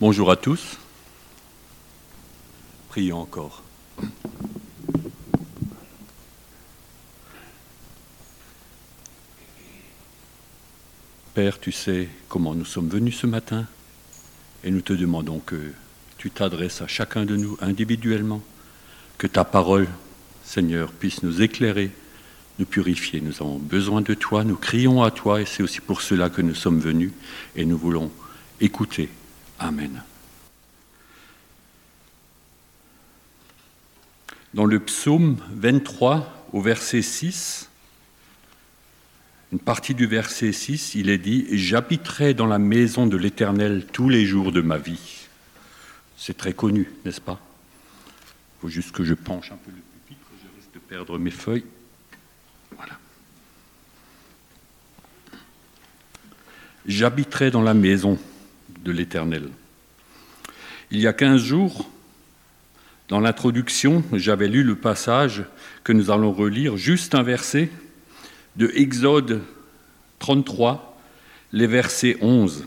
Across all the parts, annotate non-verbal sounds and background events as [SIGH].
Bonjour à tous. Prions encore. Père, tu sais comment nous sommes venus ce matin et nous te demandons que tu t'adresses à chacun de nous individuellement, que ta parole, Seigneur, puisse nous éclairer, nous purifier. Nous avons besoin de toi, nous crions à toi et c'est aussi pour cela que nous sommes venus et nous voulons écouter. Amen. Dans le psaume 23 au verset 6, une partie du verset 6, il est dit J'habiterai dans la maison de l'Éternel tous les jours de ma vie. C'est très connu, n'est-ce pas? Il faut juste que je penche un peu le pupitre, je risque de perdre mes feuilles. Voilà. J'habiterai dans la maison l'Éternel. Il y a quinze jours, dans l'introduction, j'avais lu le passage que nous allons relire, juste un verset de Exode 33, les versets 11.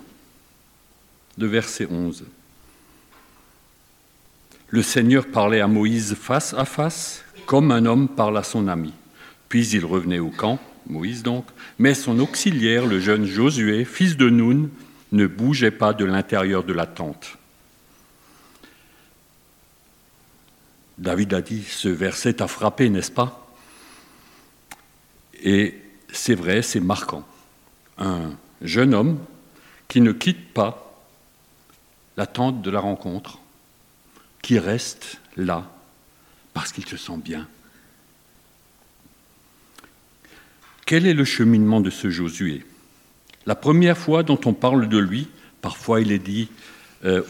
De verset 11. Le Seigneur parlait à Moïse face à face, comme un homme parle à son ami. Puis il revenait au camp, Moïse donc, mais son auxiliaire, le jeune Josué, fils de Nun, ne bougeait pas de l'intérieur de la tente. David a dit, ce verset t'a frappé, n'est-ce pas? Et c'est vrai, c'est marquant. Un jeune homme qui ne quitte pas la tente de la rencontre, qui reste là parce qu'il se sent bien. Quel est le cheminement de ce Josué? La première fois dont on parle de lui, parfois il est dit euh,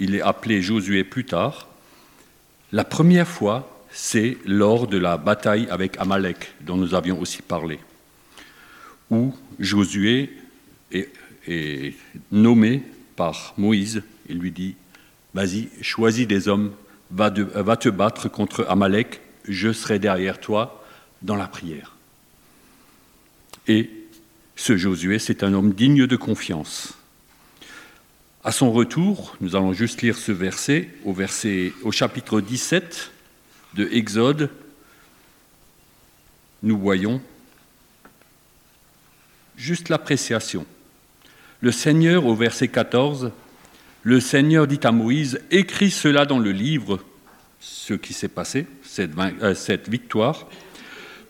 il est appelé Josué plus tard. La première fois, c'est lors de la bataille avec Amalek, dont nous avions aussi parlé, où Josué est, nommé par Moïse et lui dit Vas-y, choisis des hommes, va, va te battre contre Amalek, je serai derrière toi dans la prière. Et ce Josué, c'est un homme digne de confiance. À son retour, nous allons juste lire ce verset, au, chapitre 17, de Exode, nous voyons juste l'appréciation. Le Seigneur, au verset 14, le Seigneur dit à Moïse, écris cela dans le livre, ce qui s'est passé, cette, euh, cette victoire,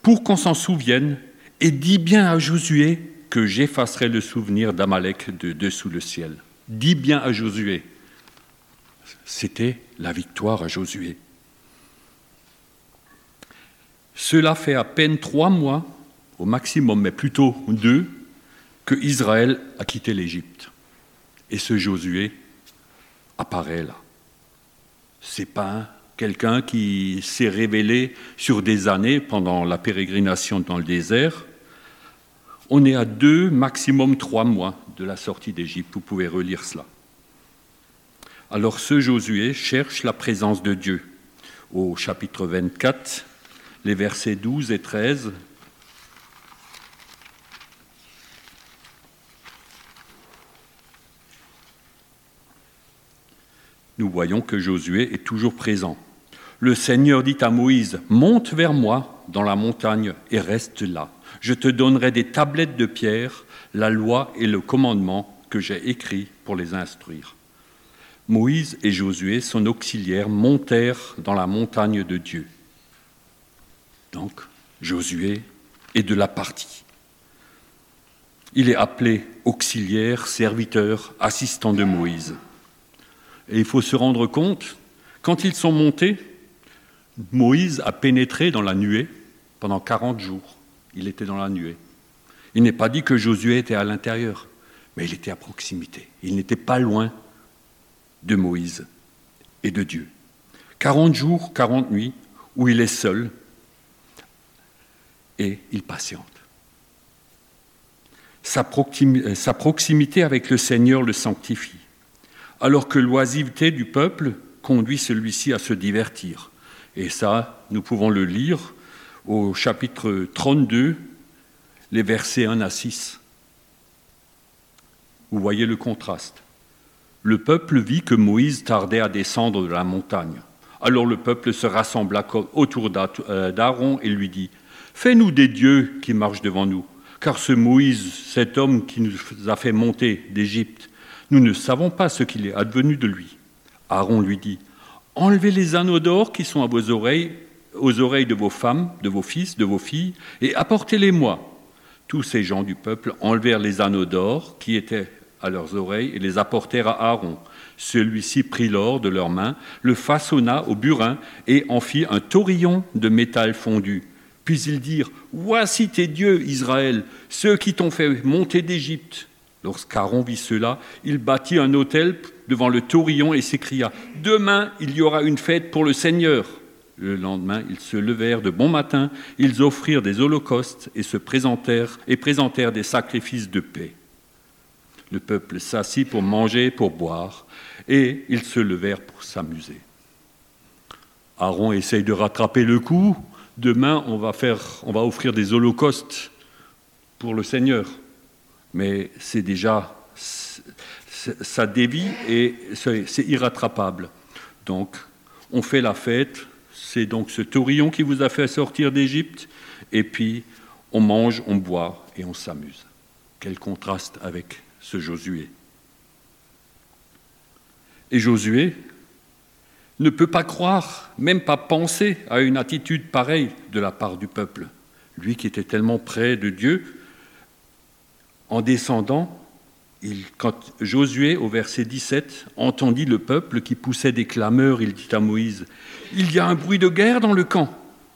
pour qu'on s'en souvienne, et dis bien à Josué que j'effacerai le souvenir d'Amalek de dessous le ciel. Dis bien à Josué. C'était la victoire à Josué. Cela fait à peine trois mois, au maximum, mais plutôt deux, que Israël a quitté l'Égypte. Et ce Josué apparaît là. C'est pas quelqu'un qui s'est révélé sur des années pendant la pérégrination dans le désert. On est à deux, maximum trois mois de la sortie d'Égypte. Vous pouvez relire cela. Alors ce Josué cherche la présence de Dieu. Au chapitre 24, les versets 12 et 13. Nous voyons que Josué est toujours présent. Le Seigneur dit à Moïse, monte vers moi dans la montagne et reste là. Je te donnerai des tablettes de pierre, la loi et le commandement que j'ai écrits pour les instruire. Moïse et Josué, son auxiliaire, montèrent dans la montagne de Dieu donc Josué, est de la partie. Il est appelé auxiliaire, serviteur, assistant de Moïse. Et il faut se rendre compte, quand ils sont montés, Moïse a pénétré dans la nuée pendant 40 jours. Il était dans la nuée. Il n'est pas dit que Josué était à l'intérieur, mais il était à proximité. Il n'était pas loin de Moïse et de Dieu. 40 jours, 40 nuits, où il est seul, et il patiente. Sa proximité avec le Seigneur le sanctifie, alors que l'oisiveté du peuple conduit celui-ci à se divertir. Et ça, nous pouvons le lire au chapitre 32, les versets 1 à 6. Vous voyez le contraste. Le peuple vit que Moïse tardait à descendre de la montagne. Alors le peuple se rassembla autour euh, d'Aaron et lui dit, Fais-nous des dieux qui marchent devant nous, car ce Moïse, cet homme qui nous a fait monter d'Égypte, nous ne savons pas ce qu'il est advenu de lui. Aaron lui dit, Enlevez les anneaux d'or qui sont à vos oreilles, aux oreilles de vos femmes, de vos fils, de vos filles, et apportez-les-moi. Tous ces gens du peuple enlevèrent les anneaux d'or qui étaient à leurs oreilles et les apportèrent à Aaron. Celui-ci prit l'or de leurs mains, le façonna au burin et en fit un taurillon de métal fondu. Puis ils dirent Voici tes dieux, Israël, ceux qui t'ont fait monter d'Égypte. Lorsqu'Aaron vit cela, il bâtit un autel devant le taurillon et s'écria Demain, il y aura une fête pour le Seigneur. Le lendemain, ils se levèrent de bon matin, ils offrirent des holocaustes et se présentèrent et présentèrent des sacrifices de paix. Le peuple s'assit pour manger, pour boire, et ils se levèrent pour s'amuser. Aaron essaye de rattraper le coup. Demain, on va, faire, on va offrir des holocaustes pour le Seigneur. Mais c'est déjà, ça dévie et c'est irrattrapable. Donc, on fait la fête. C'est donc ce taurillon qui vous a fait sortir d'Égypte. Et puis, on mange, on boit et on s'amuse. Quel contraste avec ce Josué. Et Josué ne peut pas croire, même pas penser à une attitude pareille de la part du peuple. Lui qui était tellement près de Dieu, en descendant, quand Josué, au verset 17, entendit le peuple qui poussait des clameurs, il dit à Moïse, Il y a un bruit de guerre dans le camp.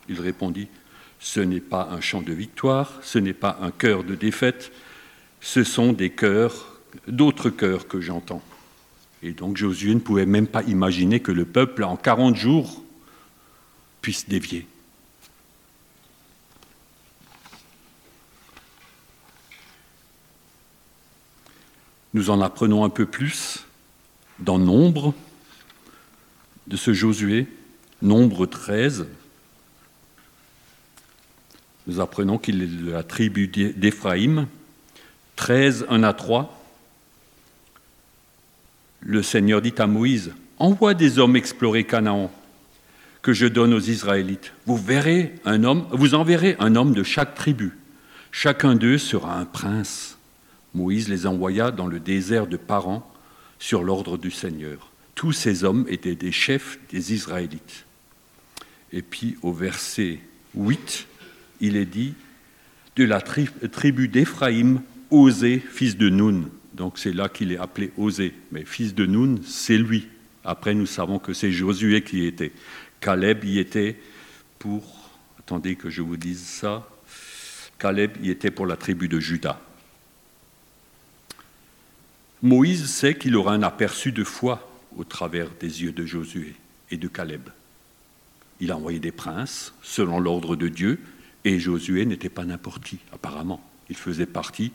Il répondit, Ce n'est pas un chant de victoire, ce n'est pas un cœur de défaite, ce sont des cœurs, d'autres cœurs que j'entends. Et donc Josué ne pouvait même pas imaginer que le peuple, en 40 jours, puisse dévier. Nous en apprenons un peu plus dans Nombre de ce Josué, Nombre 13. Nous apprenons qu'il est de la tribu d'Éphraïm, 13, 1 à 3, le Seigneur dit à Moïse, Envoie des hommes explorer Canaan, que je donne aux Israélites. Vous verrez un homme, vous enverrez un homme de chaque tribu. Chacun d'eux sera un prince. Moïse les envoya dans le désert de Paran sur l'ordre du Seigneur. Tous ces hommes étaient des chefs des Israélites. Et puis au verset 8, il est dit, de la tribu d'Éphraïm, Osée, fils de Nun. Donc c'est là qu'il est appelé Osée. Mais fils de Nun, c'est lui. Après, nous savons que c'est Josué qui y était. Caleb y était pour. Attendez que je vous dise ça. Caleb y était pour la tribu de Juda. Moïse sait qu'il aura un aperçu de foi au travers des yeux de Josué et de Caleb. Il a envoyé des princes selon l'ordre de Dieu, et Josué n'était pas n'importe qui, apparemment. Il faisait partie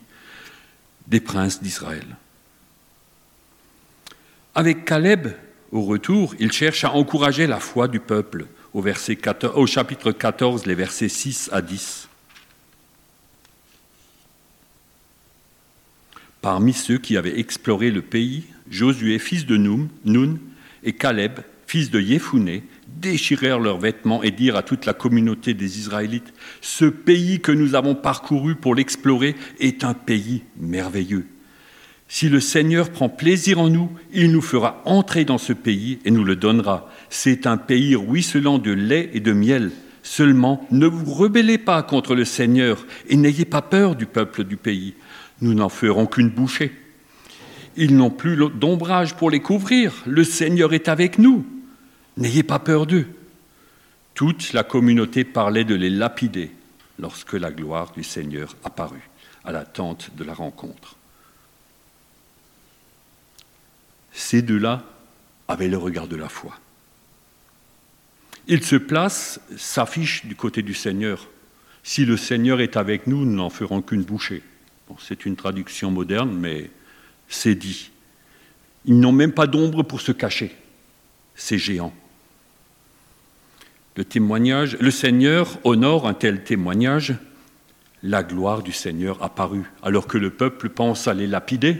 des princes d'Israël. Avec Caleb, au retour, il cherche à encourager la foi du peuple au, verset 14, au chapitre 14, les versets 6 à 10. Parmi ceux qui avaient exploré le pays, Josué, fils de Nun, et Caleb, fils de Yéphuné, déchirèrent leurs vêtements et dirent à toute la communauté des Israélites, Ce pays que nous avons parcouru pour l'explorer est un pays merveilleux. Si le Seigneur prend plaisir en nous, il nous fera entrer dans ce pays et nous le donnera. C'est un pays ruisselant de lait et de miel. Seulement, ne vous rebellez pas contre le Seigneur et n'ayez pas peur du peuple du pays. Nous n'en ferons qu'une bouchée. Ils n'ont plus d'ombrage pour les couvrir. Le Seigneur est avec nous. N'ayez pas peur d'eux. Toute la communauté parlait de les lapider lorsque la gloire du Seigneur apparut à la tente de la rencontre. Ces deux-là avaient le regard de la foi. Ils se placent, s'affichent du côté du Seigneur. Si le Seigneur est avec nous, nous n'en ferons qu'une bouchée. C'est une traduction moderne, mais c'est dit. Ils n'ont même pas d'ombre pour se cacher, ces géants le témoignage, le Seigneur honore un tel témoignage, la gloire du Seigneur apparut, alors que le peuple pense à les lapider.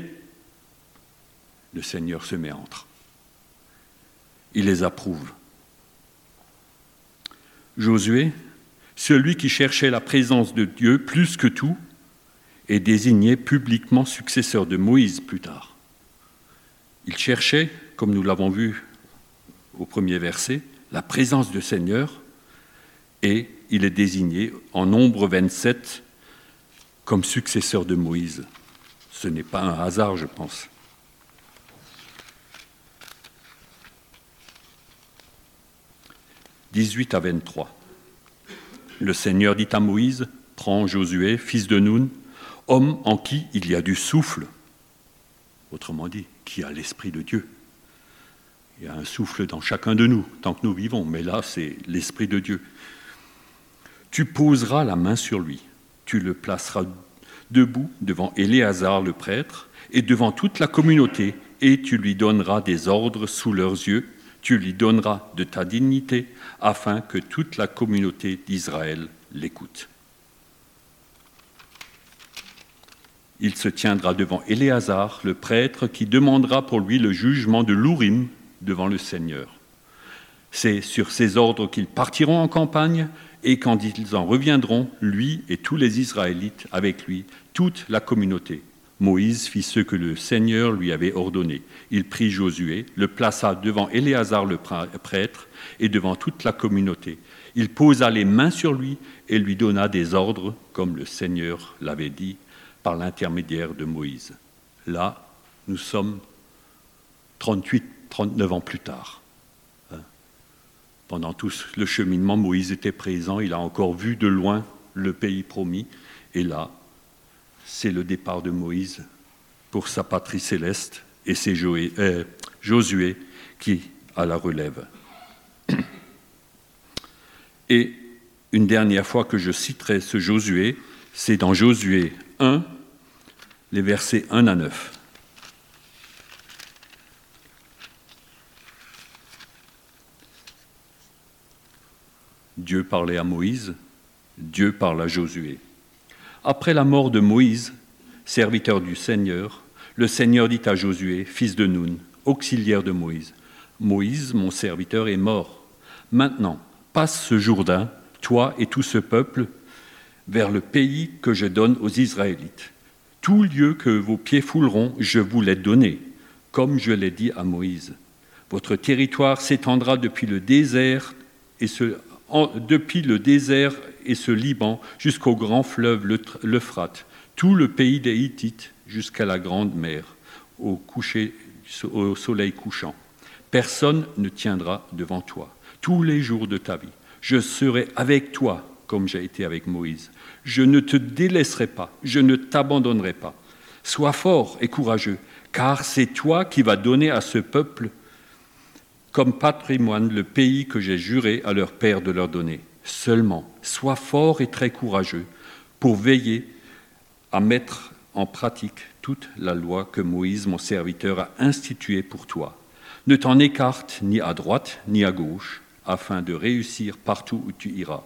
le Seigneur se met entre. Il les approuve. Josué, celui qui cherchait la présence de Dieu plus que tout, est désigné publiquement successeur de Moïse plus tard. Il cherchait, comme nous l'avons vu au premier verset, la présence du Seigneur et il est désigné en nombre 27 comme successeur de Moïse. Ce n'est pas un hasard, je pense. « 18 à 23. Le Seigneur dit à Moïse, prends Josué, fils de Noun, homme en qui il y a du souffle, autrement dit, qui a l'Esprit de Dieu. Il y a un souffle dans chacun de nous, tant que nous vivons, mais là, c'est l'Esprit de Dieu. Tu poseras la main sur lui, tu le placeras debout devant Éléazar le prêtre et devant toute la communauté, et tu lui donneras des ordres sous leurs yeux, tu lui donneras de ta dignité, afin que toute la communauté d'Israël l'écoute. Il se tiendra devant Éléazar, le prêtre, qui demandera pour lui le jugement de l'Ourim devant le Seigneur. C'est sur ces ordres qu'ils partiront en campagne, et quand ils en reviendront, lui et tous les Israélites avec lui, toute la communauté. Moïse fit ce que le Seigneur lui avait ordonné. Il prit Josué, le plaça devant Éléazar le prêtre et devant toute la communauté. Il posa les mains sur lui et lui donna des ordres, comme le Seigneur l'avait dit par l'intermédiaire de Moïse. Là, nous sommes 38, 39 ans plus tard. Hein. Pendant tout le cheminement, Moïse était présent, il a encore vu de loin le pays promis, et là, c'est le départ de Moïse pour sa patrie céleste, et c'est euh, Josué qui a la relève. Et une dernière fois que je citerai ce Josué, c'est dans Josué 1, les versets 1 à 9. Dieu parlait à Moïse, Dieu parle à Josué. Après la mort de Moïse, serviteur du Seigneur, le Seigneur dit à Josué, fils de Nun, auxiliaire de Moïse, Moïse, mon serviteur, est mort. Maintenant, passe ce Jourdain, toi et tout ce peuple, vers le pays que je donne aux Israélites. Tout lieu que vos pieds fouleront, je vous l'ai donné, comme je l'ai dit à Moïse. Votre territoire s'étendra depuis le désert et ce, depuis le désert et ce Liban jusqu'au grand fleuve l'Euphrate, tout le pays des Hittites jusqu'à la grande mer, au, coucher, au soleil couchant. Personne ne tiendra devant toi tous les jours de ta vie. Je serai avec toi comme j'ai été avec Moïse. Je ne te délaisserai pas, je ne t'abandonnerai pas. Sois fort et courageux, car c'est toi qui vas donner à ce peuple comme patrimoine le pays que j'ai juré à leur père de leur donner. Seulement, sois fort et très courageux pour veiller à mettre en pratique toute la loi que Moïse, mon serviteur, a instituée pour toi. Ne t'en écarte ni à droite ni à gauche, afin de réussir partout où tu iras.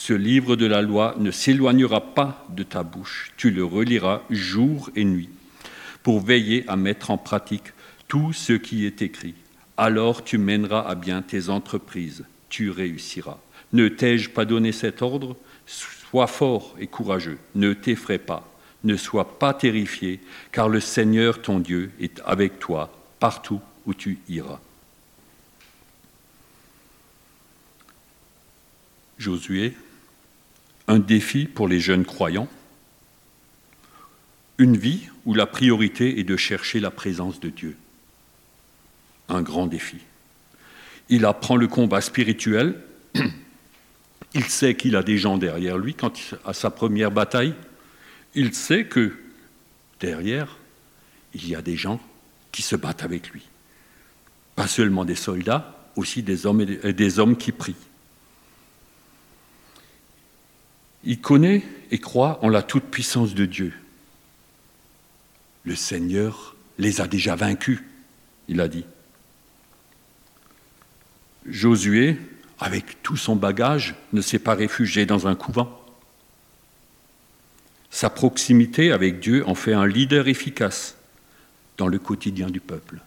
Ce livre de la loi ne s'éloignera pas de ta bouche, tu le reliras jour et nuit, pour veiller à mettre en pratique tout ce qui est écrit. Alors tu mèneras à bien tes entreprises, tu réussiras. Ne t'ai-je pas donné cet ordre? Sois fort et courageux, ne t'effraie pas, ne sois pas terrifié, car le Seigneur ton Dieu est avec toi partout où tu iras. Josué un défi pour les jeunes croyants, une vie où la priorité est de chercher la présence de Dieu. Un grand défi. Il apprend le combat spirituel, [CLEARS THROAT] il sait qu'il a des gens derrière lui quand à sa première bataille, il sait que derrière, il y a des gens qui se battent avec lui. Pas seulement des soldats, aussi des hommes, et des hommes qui prient. Il connaît et croit en la toute-puissance de Dieu. Le Seigneur les a déjà vaincus, il a dit. Josué, avec tout son bagage, ne s'est pas réfugié dans un couvent. Sa proximité avec Dieu en fait un leader efficace. dans le quotidien du peuple.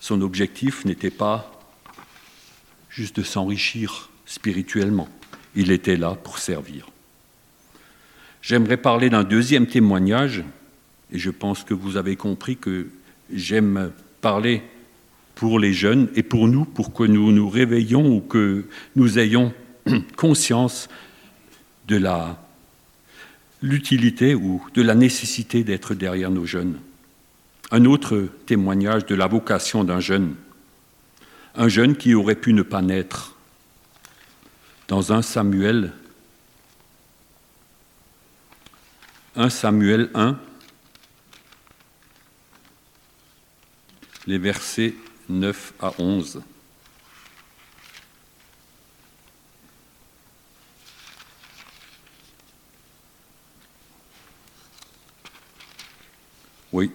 Son objectif n'était pas juste de s'enrichir spirituellement, il était là pour servir. J'aimerais parler d'un deuxième témoignage, et je pense que vous avez compris que j'aime parler pour les jeunes et pour nous, pour que nous nous réveillons ou que nous ayons [CLEARS THROAT] conscience de la l'utilité ou de la nécessité d'être derrière nos jeunes. Un autre témoignage de la vocation d'un jeune, un jeune qui aurait pu ne pas naître. Dans un Samuel, 1 Samuel 1, les versets 9 à 11. Oui,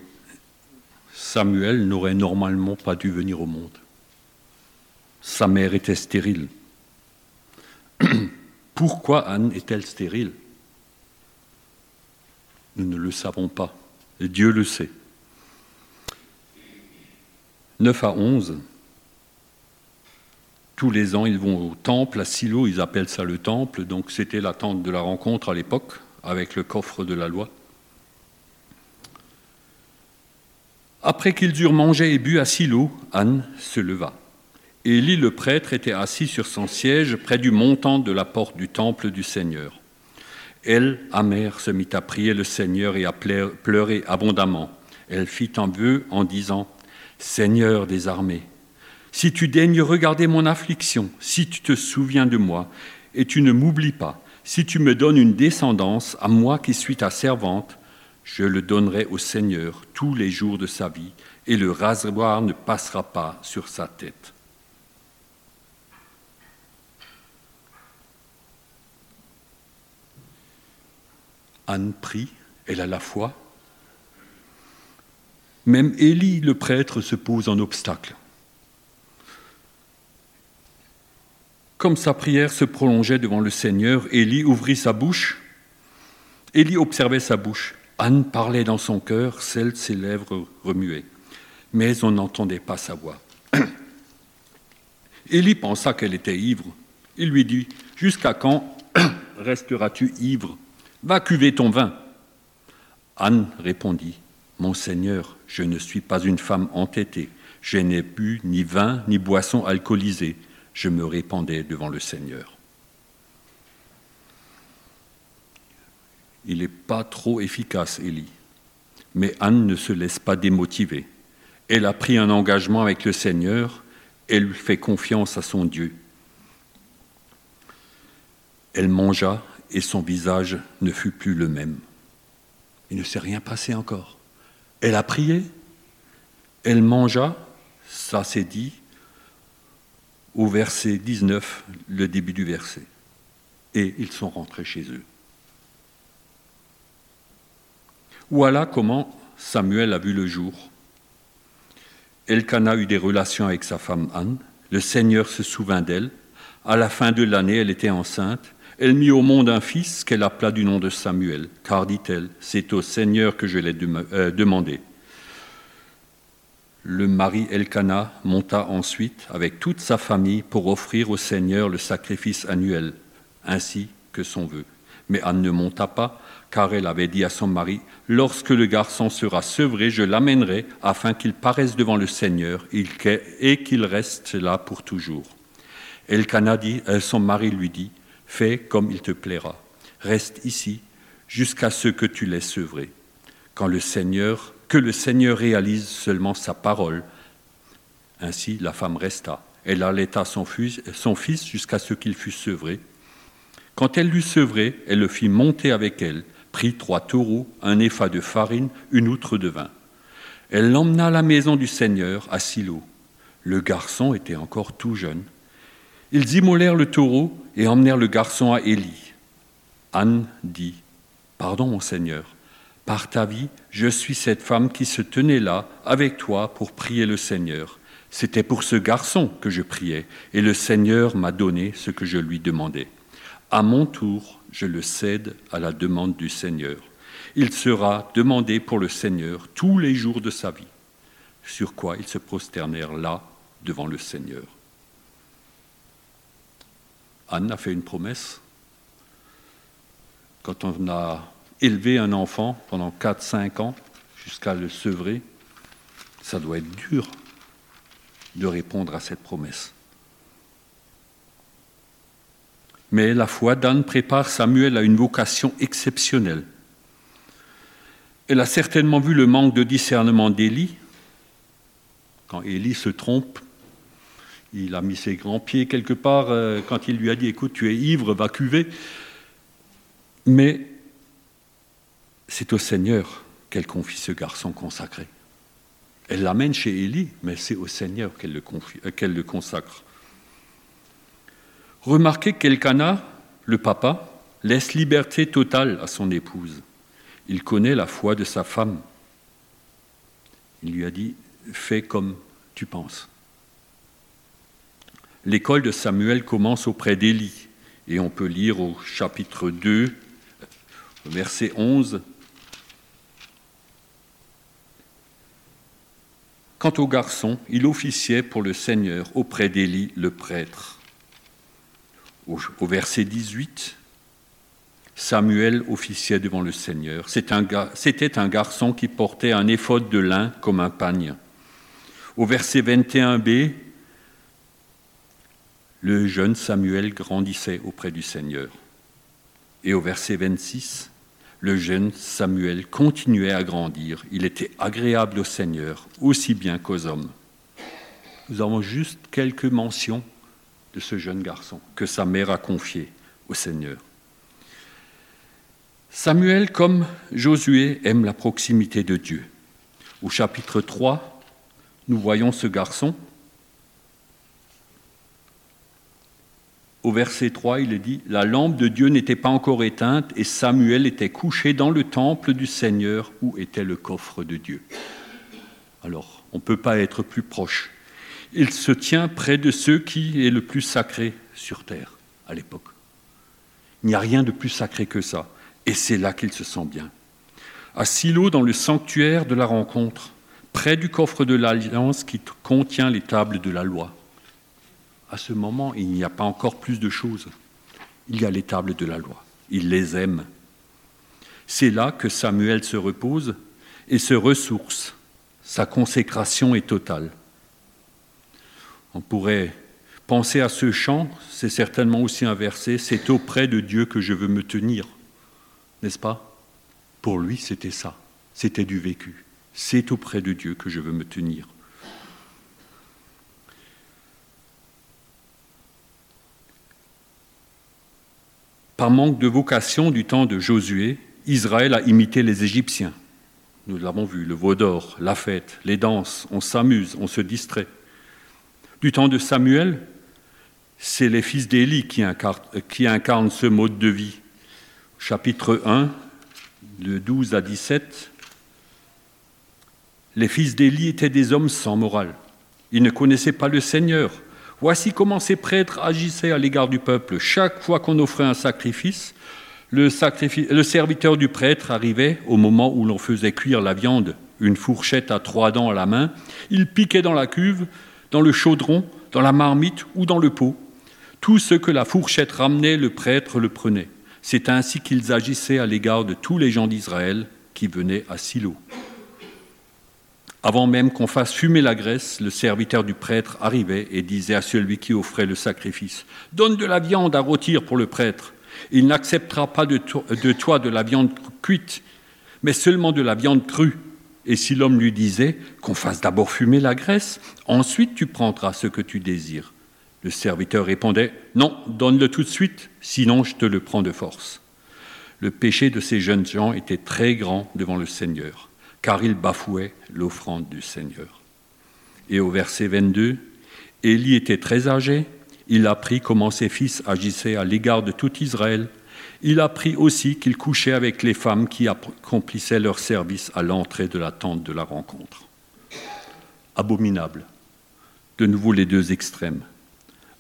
Samuel n'aurait normalement pas dû venir au monde. Sa mère était stérile. [CLEARS THROAT] Pourquoi Anne est-elle stérile? Nous ne le savons pas. Et Dieu le sait. 9 à 11, tous les ans, ils vont au temple, à Silo, ils appellent ça le temple, donc c'était la tente de la rencontre à l'époque, avec le coffre de la loi. Après qu'ils eurent mangé et bu à Silo, Anne se leva. Élie le prêtre était assis sur son siège près du montant de la porte du temple du Seigneur. Elle, amère, se mit à prier le Seigneur et à pleurer abondamment. Elle fit un vœu en disant Seigneur des armées, si tu daignes regarder mon affliction, si tu te souviens de moi, et tu ne m'oublies pas, si tu me donnes une descendance à moi qui suis ta servante, je le donnerai au Seigneur tous les jours de sa vie, et le rasoir ne passera pas sur sa tête. Anne prie, elle a la foi. Même Élie, le prêtre, se pose en obstacle. Comme sa prière se prolongeait devant le Seigneur, Élie ouvrit sa bouche. Élie observait sa bouche. Anne parlait dans son cœur, celle ses lèvres remuaient, mais on n'entendait pas sa voix. [CLEARS THROAT] Élie pensa qu'elle était ivre. Il lui dit Jusqu'à quand [CLEARS THROAT] resteras-tu ivre? Va cuver ton vin. Anne répondit Mon Seigneur, je ne suis pas une femme entêtée. Je n'ai bu ni vin ni boisson alcoolisée. Je me répandais devant le Seigneur. Il n'est pas trop efficace, Élie. Mais Anne ne se laisse pas démotiver. Elle a pris un engagement avec le Seigneur, elle fait confiance à son Dieu. Elle mangea et son visage ne fut plus le même. Il ne s'est rien passé encore. Elle a prié, elle mangea, ça c'est dit au verset 19, le début du verset. Et ils sont rentrés chez eux. Voilà comment Samuel a vu le jour. Elkanah eut des relations avec sa femme Anne. Le Seigneur se souvint d'elle. À la fin de l'année, elle était enceinte. Elle mit au monde un fils qu'elle appela du nom de Samuel, car, dit-elle, c'est au Seigneur que je l'ai euh, demandé. Le mari Elkanah monta ensuite avec toute sa famille pour offrir au Seigneur le sacrifice annuel, ainsi que son vœu. Mais Anne ne monta pas, car elle avait dit à son mari, Lorsque le garçon sera sevré, je l'amènerai afin qu'il paraisse devant le Seigneur et qu'il reste là pour toujours. Elkanah dit, euh, son mari lui dit, Fais comme il te plaira, reste ici jusqu'à ce que tu l'aies sevré. Quand le Seigneur, que le Seigneur réalise seulement sa parole. Ainsi la femme resta. Elle allaita son fils, son fils jusqu'à ce qu'il fût sevré. Quand elle l'eut sevré, elle le fit monter avec elle prit trois taureaux, un épha de farine, une outre de vin. Elle l'emmena à la maison du Seigneur, à Silo. Le garçon était encore tout jeune. Ils immolèrent le taureau et emmenèrent le garçon à Élie. Anne dit Pardon, mon Seigneur, par ta vie, je suis cette femme qui se tenait là avec toi pour prier le Seigneur. C'était pour ce garçon que je priais, et le Seigneur m'a donné ce que je lui demandais. À mon tour, je le cède à la demande du Seigneur. Il sera demandé pour le Seigneur tous les jours de sa vie. Sur quoi ils se prosternèrent là devant le Seigneur. Anne a fait une promesse. Quand on a élevé un enfant pendant 4-5 ans jusqu'à le sevrer, ça doit être dur de répondre à cette promesse. Mais la foi d'Anne prépare Samuel à une vocation exceptionnelle. Elle a certainement vu le manque de discernement d'Élie. Quand Élie se trompe, il a mis ses grands pieds quelque part euh, quand il lui a dit Écoute, tu es ivre, va cuver. Mais c'est au Seigneur qu'elle confie ce garçon consacré. Elle l'amène chez Élie, mais c'est au Seigneur qu'elle le, euh, le, consacre. Remarquez qu'Elkana, le papa, laisse liberté totale à son épouse. Il connaît la foi de sa femme. Il lui a dit Fais comme tu penses. L'école de Samuel commence auprès d'Élie, et on peut lire au chapitre 2, verset 11. Quant au garçon, il officiait pour le Seigneur auprès d'Élie le prêtre. Au, verset 18, Samuel officiait devant le Seigneur. C'était un, garçon qui portait un éphode de lin comme un pagne. Au verset 21b, le jeune Samuel grandissait auprès du Seigneur. Et au verset 26, le jeune Samuel continuait à grandir. Il était agréable au Seigneur, aussi bien qu'aux hommes. Nous avons juste quelques mentions de ce jeune garçon que sa mère a confié au Seigneur. Samuel, comme Josué, aime la proximité de Dieu. Au chapitre 3, nous voyons ce garçon au verset 3, il est dit, La lampe de Dieu n'était pas encore éteinte et Samuel était couché dans le temple du Seigneur où était le coffre de Dieu. Alors, on ne peut pas être plus proche. Il se tient près de ceux qui est le plus sacré sur terre à l'époque. Il n'y a rien de plus sacré que ça. Et c'est là qu'il se sent bien. À Silo, dans le sanctuaire de la rencontre, près du coffre de l'Alliance qui contient les tables de la loi à ce moment, il n'y a pas encore plus de choses. Il y a les tables de la loi. Il les aime. C'est là que Samuel se repose et se ressource. Sa consécration est totale. On pourrait penser à ce chant, c'est certainement aussi un verset, c'est auprès de Dieu que je veux me tenir. N'est-ce pas? Pour lui, c'était ça. C'était du vécu. C'est auprès de Dieu que je veux me tenir. Par manque de vocation du temps de Josué, Israël a imité les Égyptiens. Nous l'avons vu, le veau d'or, la fête, les danses, on s'amuse, on se distrait. Du temps de Samuel, c'est les fils d'Élie qui, incarnent, ce mode de vie. Chapitre 1, de 12 à 17, les fils d'Élie étaient des hommes sans morale. Ils ne connaissaient pas le Seigneur. Voici comment ces prêtres agissaient à l'égard du peuple. Chaque fois qu'on offrait un sacrifice, le, serviteur du prêtre arrivait au moment où l'on faisait cuire la viande, une fourchette à trois dents à la main. Il piquait dans la cuve, dans le chaudron, dans la marmite ou dans le pot. Tout ce que la fourchette ramenait, le prêtre le prenait. C'est ainsi qu'ils agissaient à l'égard de tous les gens d'Israël qui venaient à Silo. Avant même qu'on fasse fumer la graisse, le serviteur du prêtre arrivait et disait à celui qui offrait le sacrifice Donne de la viande à rôtir pour le prêtre. Il n'acceptera pas de toi de la viande cuite, mais seulement de la viande crue. Et si l'homme lui disait Qu'on fasse d'abord fumer la graisse, ensuite tu prendras ce que tu désires. Le serviteur répondait Non, donne-le tout de suite, sinon je te le prends de force. Le péché de ces jeunes gens était très grand devant le Seigneur car il bafouait l'offrande du Seigneur. Et au verset 22, Élie était très âgé, il apprit comment ses fils agissaient à l'égard de tout Israël. Il apprit aussi qu'il couchait avec les femmes qui accomplissaient leur service à l'entrée de la tente de la rencontre. Abominable. De nouveau les deux extrêmes.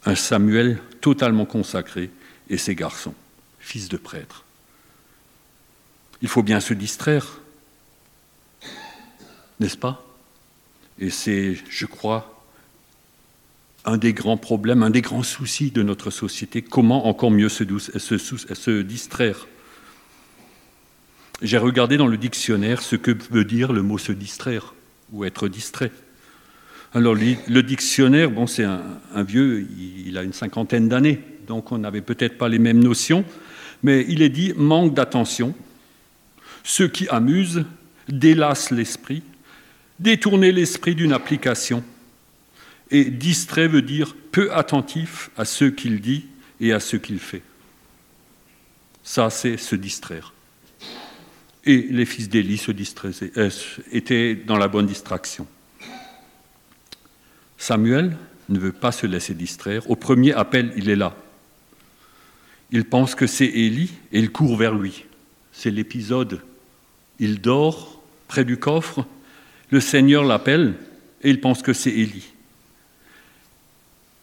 Un Samuel totalement consacré et ses garçons, fils de prêtres. Il faut bien se distraire, n'est-ce pas? Et c'est, je crois, un des grands problèmes, un des grands soucis de notre société. Comment encore mieux se, distraire? J'ai regardé dans le dictionnaire ce que veut dire le mot se distraire ou être distrait. Alors le dictionnaire, bon, c'est un, vieux, il a une cinquantaine d'années, donc on n'avait peut-être pas les mêmes notions, mais il est dit manque d'attention, ce qui amuse, délasse l'esprit, détourner l'esprit d'une application. Et distrait veut dire peu attentif à ce qu'il dit et à ce qu'il fait. Ça, c'est se distraire. Et les fils d'Élie se euh, étaient dans la bonne distraction. Samuel ne veut pas se laisser distraire. Au premier appel, il est là. Il pense que c'est Élie et il court vers lui. C'est l'épisode. Il dort près du coffre, le Seigneur l'appelle et il pense que c'est Élie.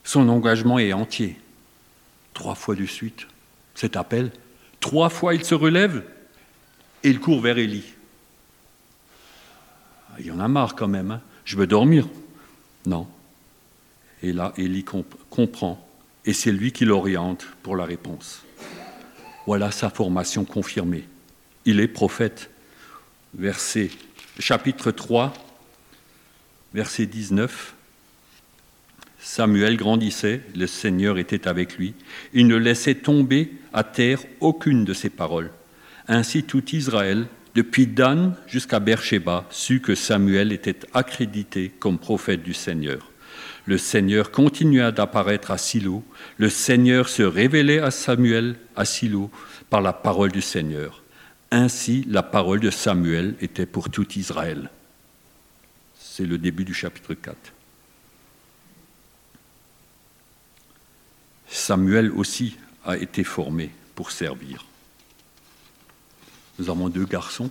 Son engagement est entier. Trois fois de suite, cet appel. Trois fois, il se relève et il court vers Élie. Il y en a marre quand même. Hein. Je veux dormir. Non, et là, Élie comprend, et c'est lui qui l'oriente pour la réponse. Voilà sa formation confirmée. Il est prophète. Verset, chapitre 3, verset 19. Samuel grandissait, le Seigneur était avec lui. Il ne laissait tomber à terre aucune de ses paroles. Ainsi tout Israël, depuis Dan jusqu'à Beersheba, sut que Samuel était accrédité comme prophète du Seigneur. Le Seigneur continua d'apparaître à Silo. Le Seigneur se révélait à Samuel à Silo par la parole du Seigneur. Ainsi, la parole de Samuel était pour tout Israël. C'est le début du chapitre 4. Samuel aussi a été formé pour servir. Nous avons deux garçons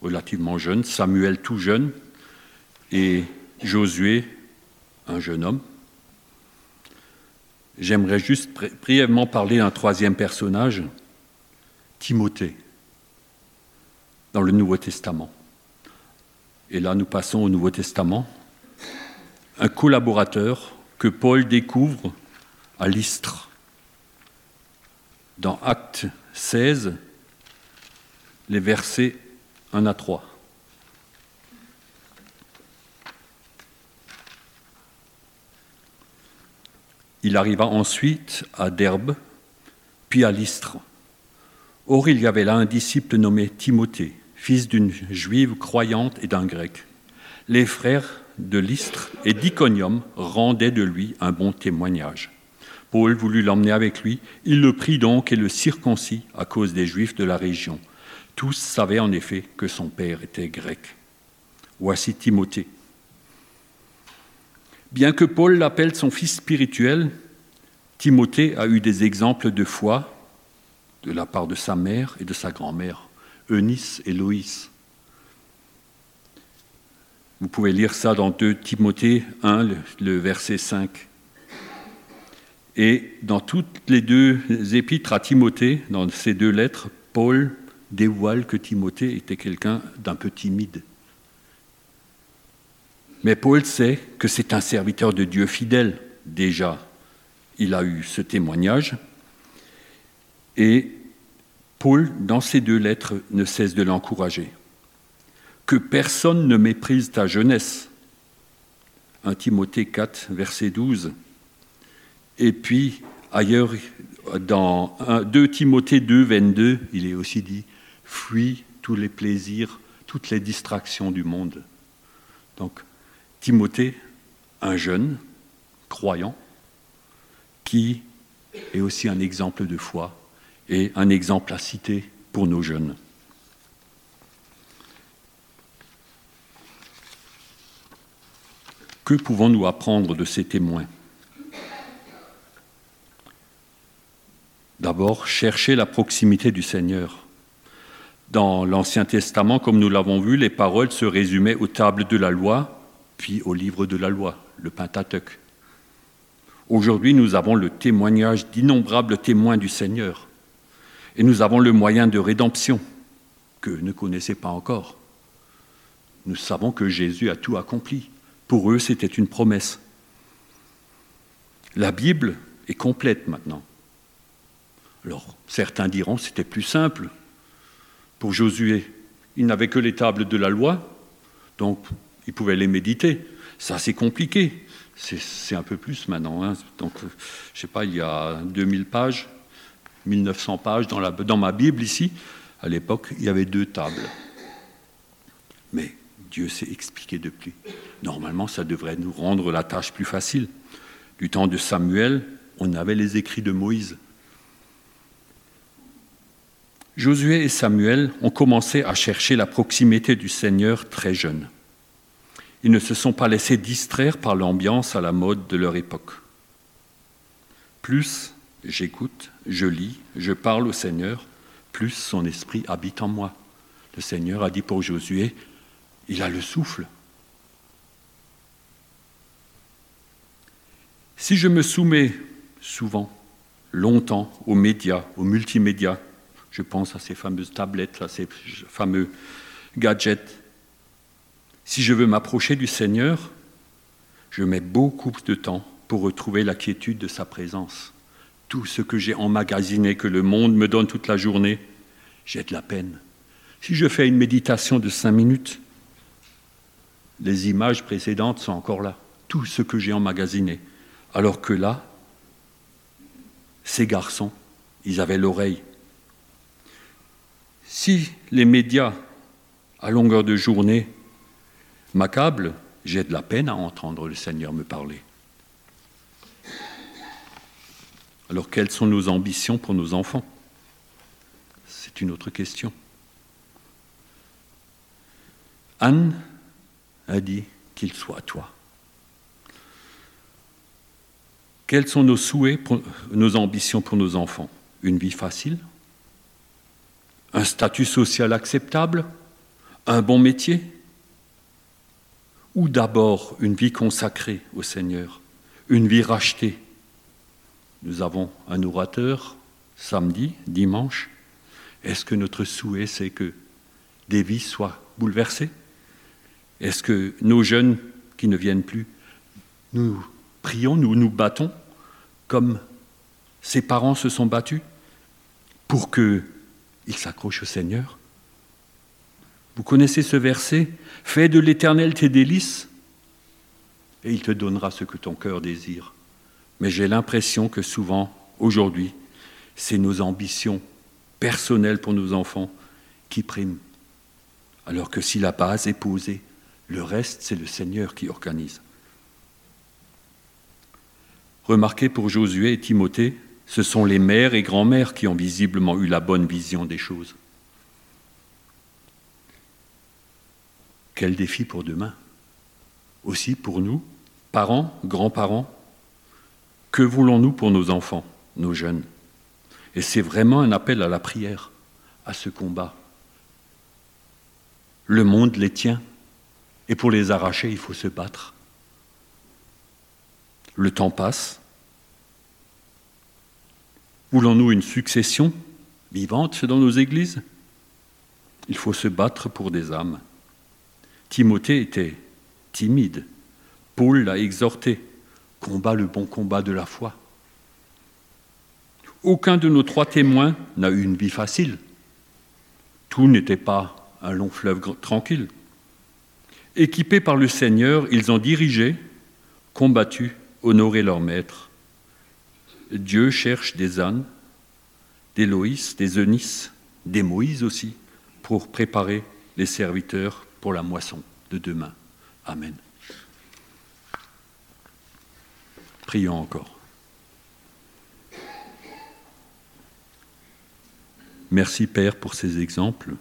relativement jeunes, Samuel tout jeune et Josué un jeune homme. J'aimerais juste brièvement parler d'un troisième personnage, Timothée, dans le Nouveau Testament. Et là, nous passons au Nouveau Testament. Un collaborateur que Paul découvre à Lystre. Dans Acte 16, les versets 1 à 3. Il arriva ensuite à Derbe, puis à Lystre. Or, il y avait là un disciple nommé Timothée, fils d'une juive croyante et d'un grec. Les frères de Lystre et d'Iconium rendaient de lui un bon témoignage. Paul voulut l'emmener avec lui. Il le prit donc et le circoncis à cause des Juifs de la région. Tous savaient en effet que son père était grec. Voici Timothée, Bien que Paul l'appelle son fils spirituel, Timothée a eu des exemples de foi de la part de sa mère et de sa grand-mère, Eunice et Loïs. Vous pouvez lire ça dans 2 Timothée 1, le, verset 5. Et dans toutes les deux épîtres à Timothée, dans ces deux lettres, Paul dévoile que Timothée était quelqu'un d'un peu timide. Mais Paul sait que c'est un serviteur de Dieu fidèle. Déjà, il a eu ce témoignage. Et Paul, dans ces deux lettres, ne cesse de l'encourager. Que personne ne méprise ta jeunesse. 1 Timothée 4, verset 12. Et puis, ailleurs, dans 2 Timothée 2, 22, il est aussi dit Fuis tous les plaisirs, toutes les distractions du monde. Donc, Timothée, un jeune croyant, qui est aussi un exemple de foi et un exemple à citer pour nos jeunes. Que pouvons-nous apprendre de ces témoins? D'abord, chercher la proximité du Seigneur. Dans l'Ancien Testament, comme nous l'avons vu, les paroles se résumaient aux tables de la loi puis au livre de la loi, le Pentateuque. Aujourd'hui, nous avons le témoignage d'innombrables témoins du Seigneur. Et nous avons le moyen de rédemption que ne connaissaient pas encore. Nous savons que Jésus a tout accompli. Pour eux, c'était une promesse. La Bible est complète maintenant. Alors, certains diront c'était plus simple pour Josué. Il n'avait que les tables de la loi, donc il pouvait les méditer. Ça, c'est compliqué. C'est un peu plus maintenant. Hein. Donc, je ne sais pas, il y a 2000 pages, 1900 pages dans, la, dans ma Bible ici. À l'époque, il y avait deux tables. Mais Dieu s'est expliqué depuis. Normalement, ça devrait nous rendre la tâche plus facile. Du temps de Samuel, on avait les écrits de Moïse. Josué et Samuel ont commencé à chercher la proximité du Seigneur très jeunes. Ils ne se sont pas laissés distraire par l'ambiance à la mode de leur époque. Plus j'écoute, je lis, je parle au Seigneur, plus son esprit habite en moi. Le Seigneur a dit pour Josué, il a le souffle. Si je me soumets souvent, longtemps, aux médias, aux multimédias, je pense à ces fameuses tablettes, à ces fameux gadgets, si je veux m'approcher du Seigneur, je mets beaucoup de temps pour retrouver la quiétude de sa présence. Tout ce que j'ai emmagasiné, que le monde me donne toute la journée, j'ai de la peine. Si je fais une méditation de cinq minutes, les images précédentes sont encore là. Tout ce que j'ai emmagasiné. Alors que là, ces garçons, ils avaient l'oreille. Si les médias, à longueur de journée, m'accablent, j'ai de la peine à entendre le Seigneur me parler. Alors quelles sont nos ambitions pour nos enfants? C'est une autre question. Anne a dit qu'il soit toi. Quels sont nos souhaits, nos ambitions pour nos enfants? Une vie facile? Un statut social acceptable? Un bon métier? Ou d'abord une vie consacrée au Seigneur Une vie rachetée? Nous avons un orateur samedi, dimanche. Est-ce que notre souhait, c'est que des vies soient bouleversées est-ce que nos jeunes qui ne viennent plus, nous prions, nous nous battons comme ses parents se sont battus pour qu'ils s'accrochent au Seigneur? Vous connaissez ce verset? Fais de l'Éternel tes délices et il te donnera ce que ton cœur désire. Mais j'ai l'impression que souvent, aujourd'hui, c'est nos ambitions personnelles pour nos enfants qui priment. Alors que si la base est posée, le reste, c'est le Seigneur qui organise. Remarquez pour Josué et Timothée, ce sont les mères et grands-mères qui ont visiblement eu la bonne vision des choses. Quel défi pour demain Aussi pour nous, parents, grands-parents, que voulons-nous pour nos enfants, nos jeunes? Et c'est vraiment un appel à la prière, à ce combat. Le monde les tient, et pour les arracher, il faut se battre. Le temps passe. Voulons-nous une succession vivante dans nos églises? Il faut se battre pour des âmes. Timothée était timide. Paul l'a exhorté. Combat le bon combat de la foi. Aucun de nos trois témoins n'a eu une vie facile. Tout n'était pas un long fleuve tranquille. Équipés par le Seigneur, ils ont dirigé, combattu, honoré leur maître. Dieu cherche des ânes, des Loïs, des Eunice, des Moïse aussi, pour préparer les serviteurs pour la moisson de demain. Amen. Prions encore. Merci Père pour ces exemples.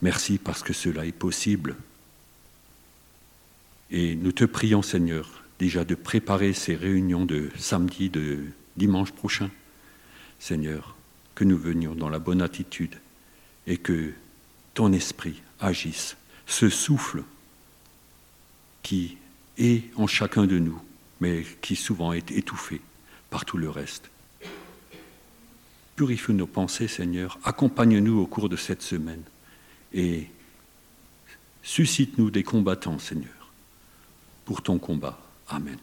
Merci parce que cela est possible. Et nous te prions, Seigneur, déjà de préparer ces réunions de samedi, de dimanche prochain. Seigneur, que nous venions dans la bonne attitude et que ton esprit agisse, ce souffle qui est en chacun de nous, mais qui souvent est étouffé par tout le reste. purifie nos pensées, Seigneur. Accompagne-nous au cours de cette semaine et suscite-nous des combattants, Seigneur, pour ton combat. Amen.